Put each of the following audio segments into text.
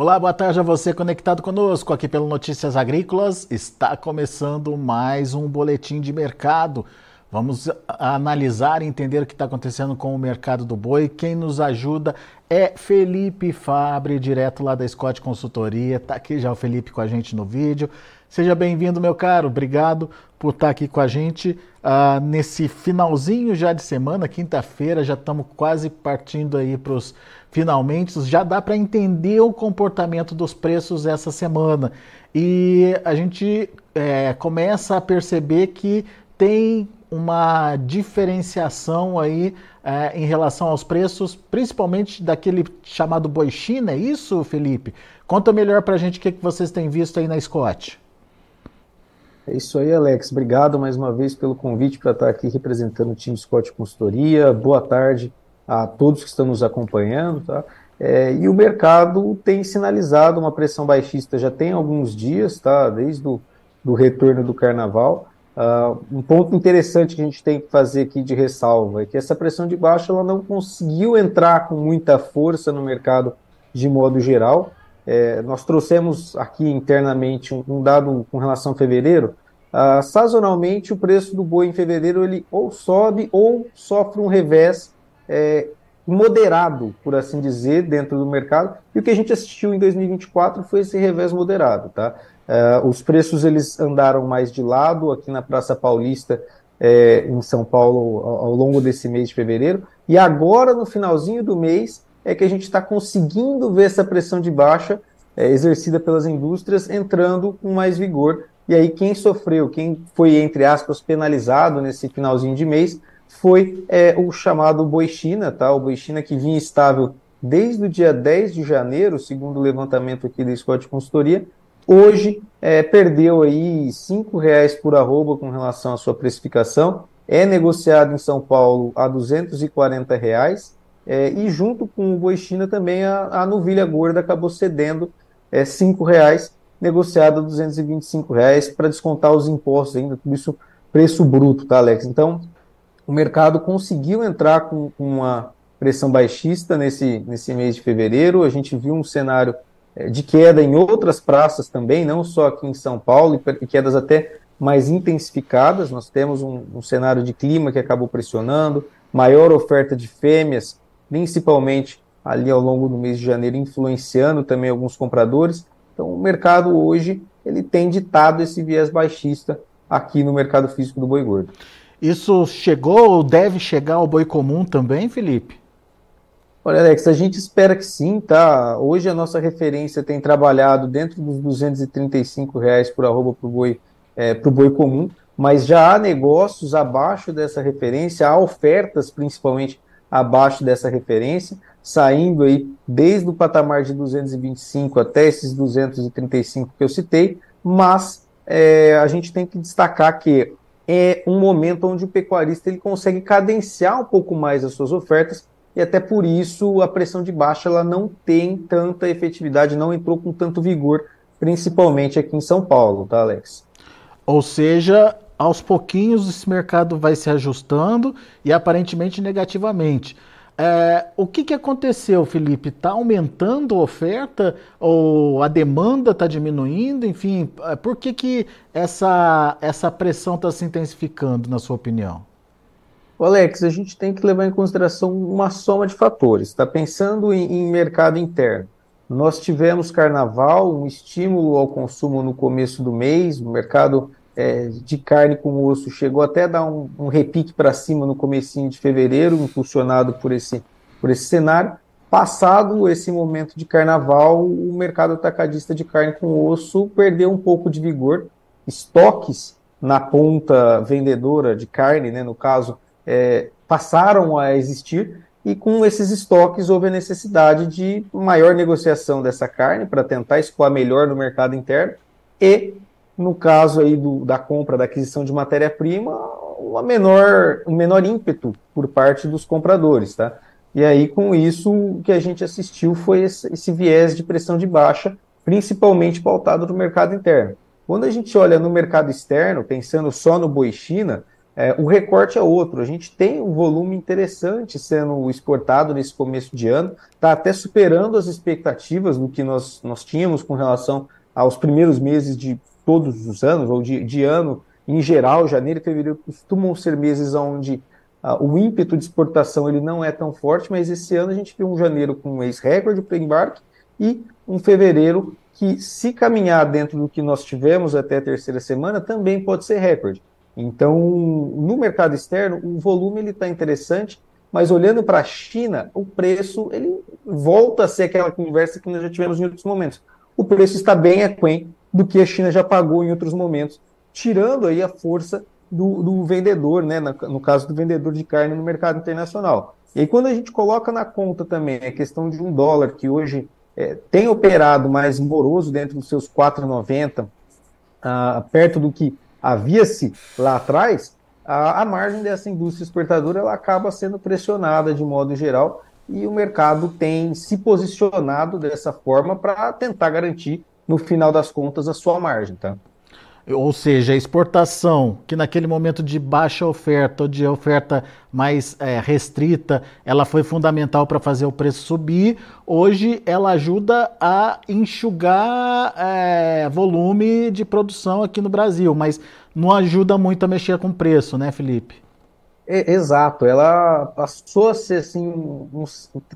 Olá, boa tarde a você conectado conosco aqui pelo Notícias Agrícolas. Está começando mais um boletim de mercado. Vamos analisar e entender o que está acontecendo com o mercado do boi. Quem nos ajuda é Felipe Fabre, direto lá da Scott Consultoria. Está aqui já o Felipe com a gente no vídeo. Seja bem-vindo, meu caro. Obrigado por estar aqui com a gente uh, nesse finalzinho já de semana, quinta-feira. Já estamos quase partindo aí para os finalmente. Já dá para entender o comportamento dos preços essa semana. E a gente é, começa a perceber que tem uma diferenciação aí é, em relação aos preços, principalmente daquele chamado boi China, é isso, Felipe? Conta melhor para a gente o que, que vocês têm visto aí na Scott. É isso aí, Alex. Obrigado mais uma vez pelo convite para estar aqui representando o time Scott Consultoria. Boa tarde a todos que estão nos acompanhando. Tá? É, e o mercado tem sinalizado uma pressão baixista já tem alguns dias, tá? desde o do retorno do carnaval. Uh, um ponto interessante que a gente tem que fazer aqui de ressalva é que essa pressão de baixa ela não conseguiu entrar com muita força no mercado de modo geral. É, nós trouxemos aqui internamente um, um, dado com relação a fevereiro. Uh, sazonalmente, o preço do boi em fevereiro ele ou sobe ou sofre um revés é, moderado, por assim dizer, dentro do mercado. E o que a gente assistiu em 2024 foi esse revés moderado, tá? Uh, os preços eles andaram mais de lado aqui na Praça Paulista, é, em São Paulo, ao, ao longo desse mês de fevereiro. E agora, no finalzinho do mês, é que a gente está conseguindo ver essa pressão de baixa é, exercida pelas indústrias entrando com mais vigor. E aí quem sofreu, quem foi, entre aspas, penalizado nesse finalzinho de mês, foi é, o chamado boi China, tá? o boi China que vinha estável desde o dia 10 de janeiro, segundo o levantamento aqui da Scott Consultoria, hoje é, perdeu aí R$ reais por arroba com relação à sua precificação, é negociado em São Paulo a 240 reais, é, e junto com o boi China também a, a novilha gorda acabou cedendo é, R$ reais, negociado a 225 reais para descontar os impostos ainda, tudo isso preço bruto, tá, Alex? Então, o mercado conseguiu entrar com, com uma pressão baixista nesse, nesse mês de fevereiro. A gente viu um cenário é, de queda em outras praças também, não só aqui em São Paulo, e quedas até mais intensificadas. Nós temos um, um cenário de clima que acabou pressionando, maior oferta de fêmeas principalmente ali ao longo do mês de janeiro, influenciando também alguns compradores. Então, o mercado hoje ele tem ditado esse viés baixista aqui no mercado físico do boi gordo. Isso chegou ou deve chegar ao boi comum também, Felipe? Olha, Alex, a gente espera que sim, tá? Hoje a nossa referência tem trabalhado dentro dos 235 reais por arroba para o boi, é, boi comum, mas já há negócios abaixo dessa referência, há ofertas principalmente abaixo dessa referência, saindo aí desde o patamar de 225 até esses 235 que eu citei, mas é, a gente tem que destacar que é um momento onde o pecuarista ele consegue cadenciar um pouco mais as suas ofertas e até por isso a pressão de baixa ela não tem tanta efetividade, não entrou com tanto vigor, principalmente aqui em São Paulo, tá, Alex? Ou seja, aos pouquinhos esse mercado vai se ajustando e aparentemente negativamente. É, o que, que aconteceu, Felipe? Está aumentando a oferta ou a demanda está diminuindo? Enfim, é, por que, que essa, essa pressão está se intensificando, na sua opinião? Alex, a gente tem que levar em consideração uma soma de fatores. Está pensando em, em mercado interno. Nós tivemos carnaval, um estímulo ao consumo no começo do mês, o mercado é, de carne com osso chegou até dar um, um repique para cima no comecinho de fevereiro, impulsionado por esse, por esse cenário. Passado esse momento de carnaval, o mercado atacadista de carne com osso perdeu um pouco de vigor. Estoques na ponta vendedora de carne, né, no caso, é, passaram a existir e com esses estoques houve a necessidade de maior negociação dessa carne para tentar escoar melhor no mercado interno e no caso aí do, da compra, da aquisição de matéria-prima, uma menor, um menor ímpeto por parte dos compradores, tá? E aí, com isso, o que a gente assistiu foi esse, esse viés de pressão de baixa, principalmente pautado no mercado interno. Quando a gente olha no mercado externo, pensando só no boi China, é, o recorte é outro. A gente tem um volume interessante sendo exportado nesse começo de ano, está até superando as expectativas do que nós, nós tínhamos com relação aos primeiros meses de todos os anos, ou de, de ano em geral. Janeiro e fevereiro costumam ser meses onde uh, o ímpeto de exportação ele não é tão forte, mas esse ano a gente viu um janeiro com um ex-recorde para embarque e um fevereiro que, se caminhar dentro do que nós tivemos até a terceira semana, também pode ser recorde. Então, no mercado externo, o volume ele está interessante, mas olhando para a China, o preço ele volta a ser aquela conversa que nós já tivemos em outros momentos. O preço está bem aquém do que a China já pagou em outros momentos, tirando aí a força do, do vendedor, né, no caso do vendedor de carne no mercado internacional. E aí, quando a gente coloca na conta também a questão de um dólar que hoje é, tem operado mais moroso dentro dos seus 4,90, ah, perto do que havia-se lá atrás, a, a, margem dessa indústria exportadora ela acaba sendo pressionada de modo geral e o mercado tem se posicionado dessa forma para tentar garantir, no final das contas, a sua margem. Tá? Ou seja, a exportação, que naquele momento de baixa oferta ou de oferta mais é, restrita, ela foi fundamental para fazer o preço subir. Hoje ela ajuda a enxugar é, volume de produção aqui no Brasil, mas não ajuda muito a mexer com o preço, né, Felipe? É, exato, ela passou a ser assim, um,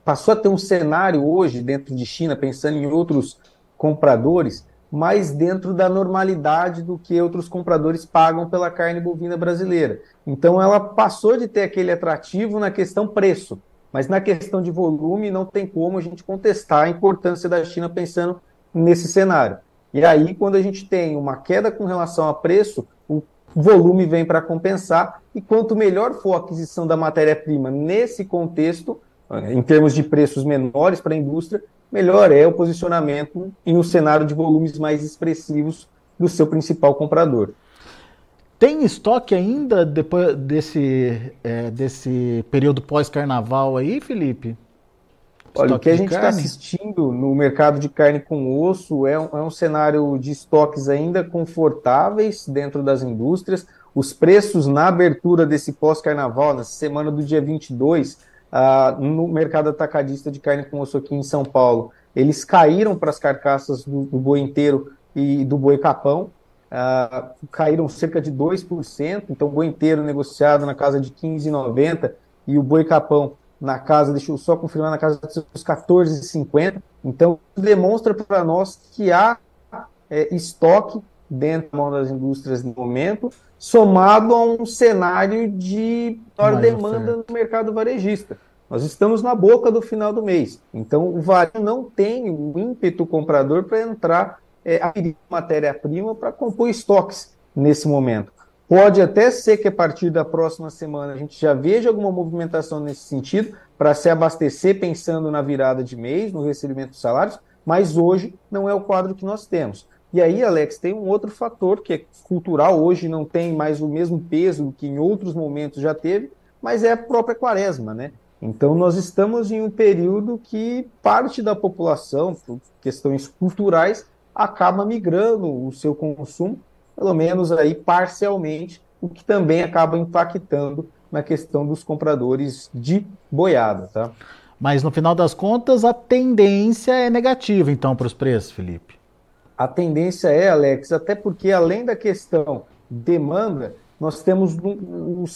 passou a ter um cenário hoje dentro de China, pensando em outros compradores mais dentro da normalidade do que outros compradores pagam pela carne bovina brasileira. Então ela passou de ter aquele atrativo na questão preço, mas na questão de volume não tem como a gente contestar a importância da China pensando nesse cenário. E aí, quando a gente tem uma queda com relação a preço, o volume vem para compensar, e quanto melhor for a aquisição da matéria-prima nesse contexto, em termos de preços menores para a indústria, melhor é o posicionamento em um cenário de volumes mais expressivos do seu principal comprador. Tem estoque ainda depois desse, é, desse período pós-carnaval aí, Felipe? Olha, o que a gente está assistindo no mercado de carne com osso é um, é um cenário de estoques ainda confortáveis dentro das indústrias. Os preços na abertura desse pós-carnaval, na semana do dia 22, ah, no mercado atacadista de carne com osso aqui em São Paulo. Eles caíram para as carcaças do, do, boi inteiro e do boi capão, ah, caíram cerca de 2%, então o boi inteiro negociado na casa de 15,90 e o boi capão na casa, deixa eu só confirmar, na casa dos 14,50. Então, demonstra para nós que há é, estoque dentro das indústrias no momento, somado a um cenário de maior demanda no mercado varejista. Nós estamos na boca do final do mês, então o varejo não tem o ímpeto comprador para entrar, é, adquirir matéria-prima para compor estoques nesse momento. Pode até ser que a partir da próxima semana a gente já veja alguma movimentação nesse sentido para se abastecer pensando na virada de mês, no recebimento dos salários, mas hoje não é o quadro que nós temos. E aí, Alex, tem um outro fator que é cultural, hoje não tem mais o mesmo peso que em outros momentos já teve, mas é a própria quaresma, né? Então, nós estamos em um período que parte da população, por questões culturais, acaba migrando o seu consumo, pelo menos aí parcialmente, o que também acaba impactando na questão dos compradores de boiada, tá? Mas no final das contas, a tendência é negativa, então, para os preços, Felipe. A tendência é, Alex, até porque além da questão demanda, nós temos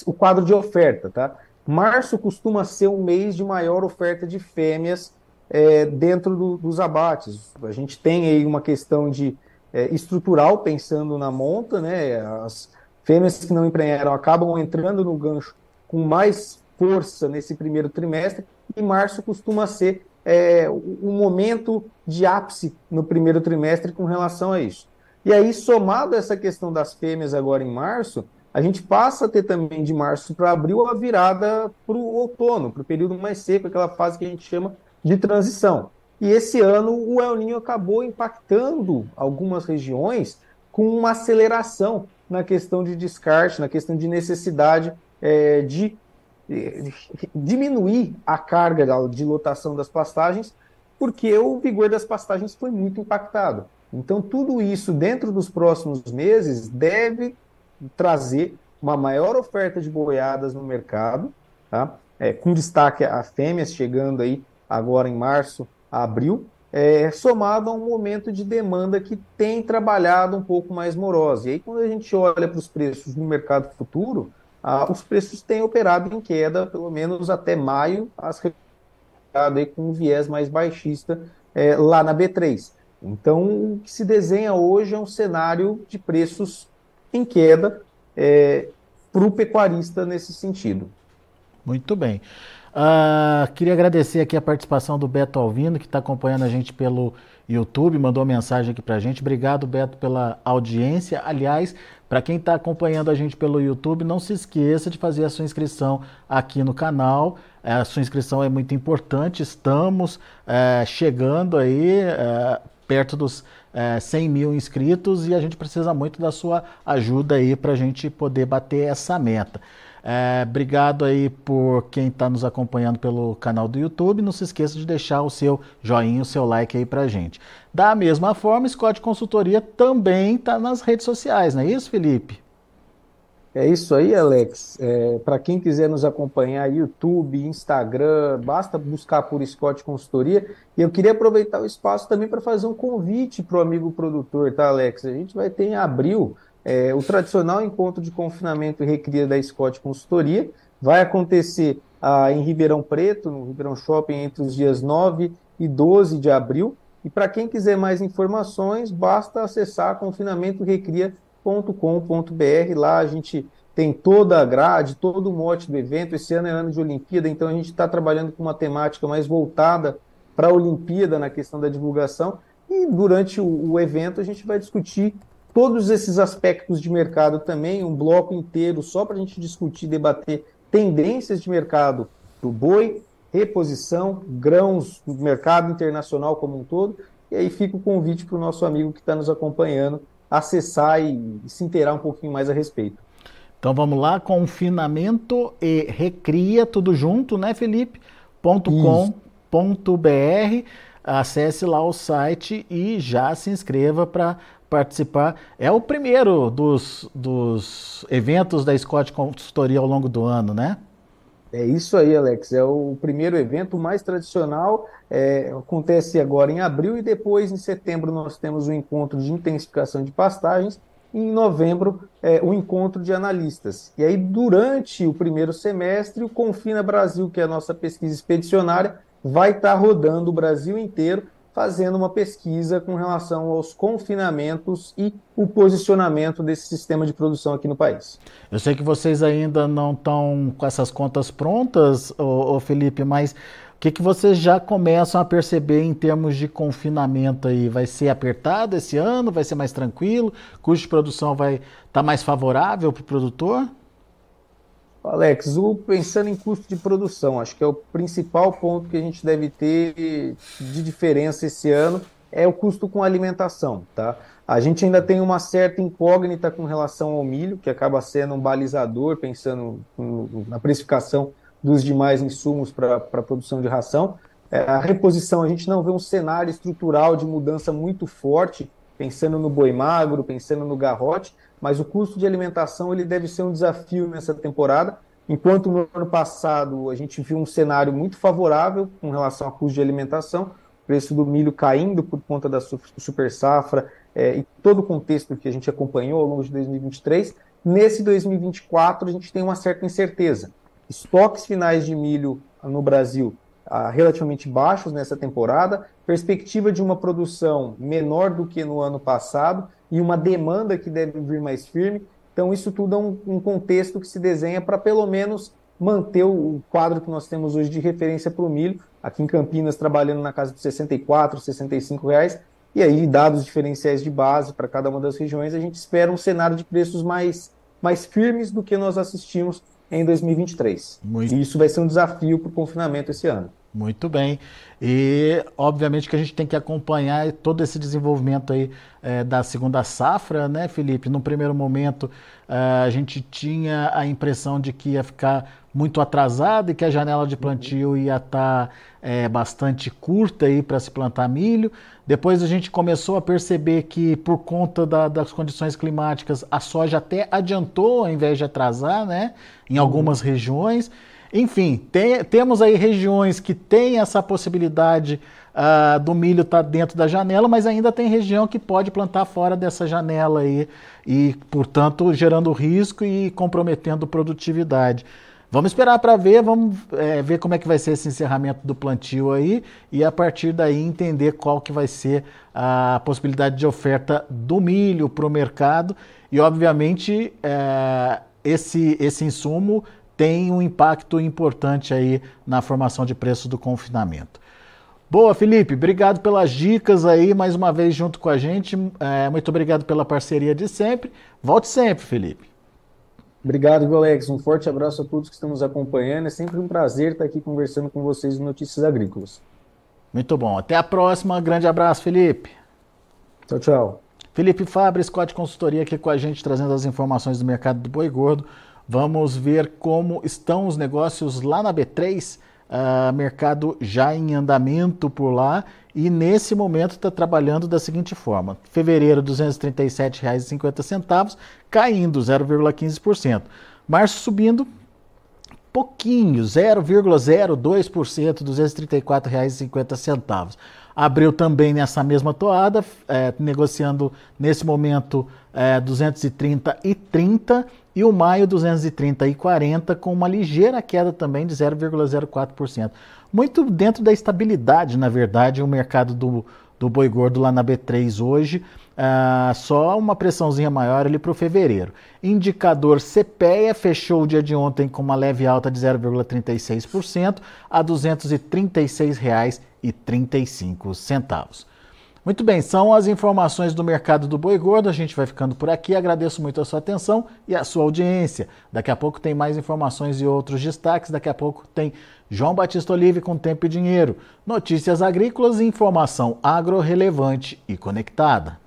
o quadro de oferta, tá? Março costuma ser um mês de maior oferta de fêmeas é, dentro do, dos abates. A gente tem aí uma questão de é, estrutural pensando na monta, né? As fêmeas que não emprenharam acabam entrando no gancho com mais força nesse primeiro trimestre e março costuma ser é, um momento de ápice no primeiro trimestre com relação a isso. E aí, somado a essa questão das fêmeas agora em março, a gente passa a ter também de março para abril a virada para o outono, para o período mais seco, aquela fase que a gente chama de transição. E esse ano o El Ninho acabou impactando algumas regiões com uma aceleração na questão de descarte, na questão de necessidade é, de diminuir a carga de lotação das pastagens, porque o vigor das pastagens foi muito impactado. Então, tudo isso dentro dos próximos meses deve trazer uma maior oferta de boiadas no mercado, tá? É, com destaque a fêmeas chegando aí agora em março abril, é, somado a um momento de demanda que tem trabalhado um pouco mais morosa. E aí, quando a gente olha para os preços no mercado futuro, ah, os preços têm operado em queda, pelo menos até maio, as aí com um viés mais baixista é, lá na B3. Então, o que se desenha hoje é um cenário de preços em queda é, para o pecuarista nesse sentido. Muito bem. Uh, queria agradecer aqui a participação do Beto Alvino, que está acompanhando a gente pelo YouTube, mandou uma mensagem aqui para a gente. Obrigado, Beto, pela audiência. Aliás, para quem está acompanhando a gente pelo YouTube, não se esqueça de fazer a sua inscrição aqui no canal. É, a sua inscrição é muito importante. Estamos é, chegando aí é, perto dos é, 100 mil inscritos e a gente precisa muito da sua ajuda aí para a gente poder bater essa meta. É, obrigado aí por quem está nos acompanhando pelo canal do YouTube. Não se esqueça de deixar o seu joinha, o seu like aí pra gente. Da mesma forma, Scott Consultoria também está nas redes sociais, não é isso, Felipe? É isso aí, Alex. É, para quem quiser nos acompanhar, YouTube, Instagram, basta buscar por Scott Consultoria. E eu queria aproveitar o espaço também para fazer um convite para o amigo produtor, tá, Alex? A gente vai ter em abril é, o tradicional encontro de confinamento e recria da Scott Consultoria vai acontecer ah, em Ribeirão Preto, no Ribeirão Shopping, entre os dias 9 e 12 de abril. E para quem quiser mais informações, basta acessar confinamentorecria.com.br. Lá a gente tem toda a grade, todo o mote do evento. Esse ano é ano de Olimpíada, então a gente está trabalhando com uma temática mais voltada para a Olimpíada na questão da divulgação. E durante o, o evento a gente vai discutir todos esses aspectos de mercado também, um bloco inteiro só para a gente discutir, debater tendências de mercado do boi, reposição, grãos, mercado internacional como um todo. E aí fica o convite para o nosso amigo que está nos acompanhando acessar e, se inteirar um pouquinho mais a respeito. Então vamos lá, confinamento e recria, tudo junto, né, Felipe? .com.br. Acesse lá o site e já se inscreva para participar. É o primeiro dos, dos eventos da Scott Consultoria ao longo do ano, né? É isso aí, Alex. É o primeiro evento mais tradicional. É, acontece agora em abril e depois, em setembro, nós temos o um encontro de intensificação de pastagens. E em novembro, é, o encontro de analistas. E aí, durante o primeiro semestre, o Confina Brasil, que é a nossa pesquisa expedicionária, vai estar rodando o Brasil inteiro fazendo uma pesquisa com relação aos confinamentos e o posicionamento desse sistema de produção aqui no país. Eu sei que vocês ainda não estão com essas contas prontas, ô, ô Felipe, mas o que, que vocês já começam a perceber em termos de confinamento aí? Vai ser apertado esse ano? Vai ser mais tranquilo? O custo de produção vai estar tá mais favorável para o produtor? Alex, o, pensando em custo de produção, acho que é o principal ponto que a gente deve ter de diferença esse ano é o custo com alimentação, tá? A gente ainda tem uma certa incógnita com relação ao milho, que acaba sendo um balizador, pensando na precificação dos demais insumos para a produção de ração. É, a reposição, a gente não vê um cenário estrutural de mudança muito forte, pensando no boi magro, pensando no garrote, mas o custo de alimentação ele deve ser um desafio nessa temporada, enquanto no ano passado a gente viu um cenário muito favorável com relação ao custo de alimentação, preço do milho caindo por conta da super safra é, e todo o contexto que a gente acompanhou ao longo de 2023, nesse 2024 a gente tem uma certa incerteza. Estoques finais de milho no Brasil ah, relativamente baixos nessa temporada, perspectiva de uma produção menor do que no ano passado e uma demanda que deve vir mais firme. Então, isso tudo é um, um contexto que se desenha para pelo menos manter o quadro que nós temos hoje de referência para o milho, aqui em Campinas trabalhando na casa de 64, 65 reais, e aí dados diferenciais de base para cada uma das regiões, a gente espera um cenário de preços mais, mais firmes do que nós assistimos em 2023. Muito. E isso vai ser um desafio para o confinamento esse ano. Muito bem. E obviamente que a gente tem que acompanhar todo esse desenvolvimento aí é, da segunda safra, né, Felipe? No primeiro momento é, a gente tinha a impressão de que ia ficar muito atrasado e que a janela de plantio ia estar tá, é, bastante curta aí para se plantar milho. Depois a gente começou a perceber que por conta da, das condições climáticas a soja até adiantou ao invés de atrasar, né? Em algumas regiões. Enfim, tem, temos aí regiões que têm essa possibilidade uh, do milho estar tá dentro da janela, mas ainda tem região que pode plantar fora dessa janela aí e, portanto, gerando risco e comprometendo produtividade. Vamos esperar para ver, vamos é, ver como é que vai ser esse encerramento do plantio aí e a partir daí entender qual que vai ser a possibilidade de oferta do milho para o mercado e obviamente é, esse, esse insumo tem um impacto importante aí na formação de preço do confinamento. Boa, Felipe, obrigado pelas dicas aí, mais uma vez junto com a gente. É, muito obrigado pela parceria de sempre. Volte sempre, Felipe. Obrigado, Alex. Um forte abraço a todos que estão nos acompanhando. É sempre um prazer estar aqui conversando com vocês em Notícias Agrícolas. Muito bom. Até a próxima. Grande abraço, Felipe. Tchau, tchau. Felipe Fabre, Scott Consultoria, aqui com a gente, trazendo as informações do mercado do boi gordo. Vamos ver como estão os negócios lá na B3, uh, ah, mercado já em andamento por lá e nesse momento está trabalhando da seguinte forma: fevereiro R$ 237,50, caindo 0,15%. Março subindo pouquinho, 0,02%, R$ 234,50. Abril também nessa mesma toada, é, negociando nesse momento é, 230,30 e o maio 230 e 40 com uma ligeira queda também de 0,04%. Muito dentro da estabilidade, na verdade, o mercado do, do boi gordo lá na B3 hoje, uh, só uma pressãozinha maior ali para o fevereiro. Indicador CPEA fechou o dia de ontem com uma leve alta de 0,36% a R$ 236,35. Muito bem, são as informações do mercado do boi gordo. A gente vai ficando por aqui. Agradeço muito a sua atenção e a sua audiência. Daqui a pouco tem mais informações e outros destaques. Daqui a pouco tem João Batista Olive com Tempo e Dinheiro, notícias agrícolas e informação agro relevante e conectada.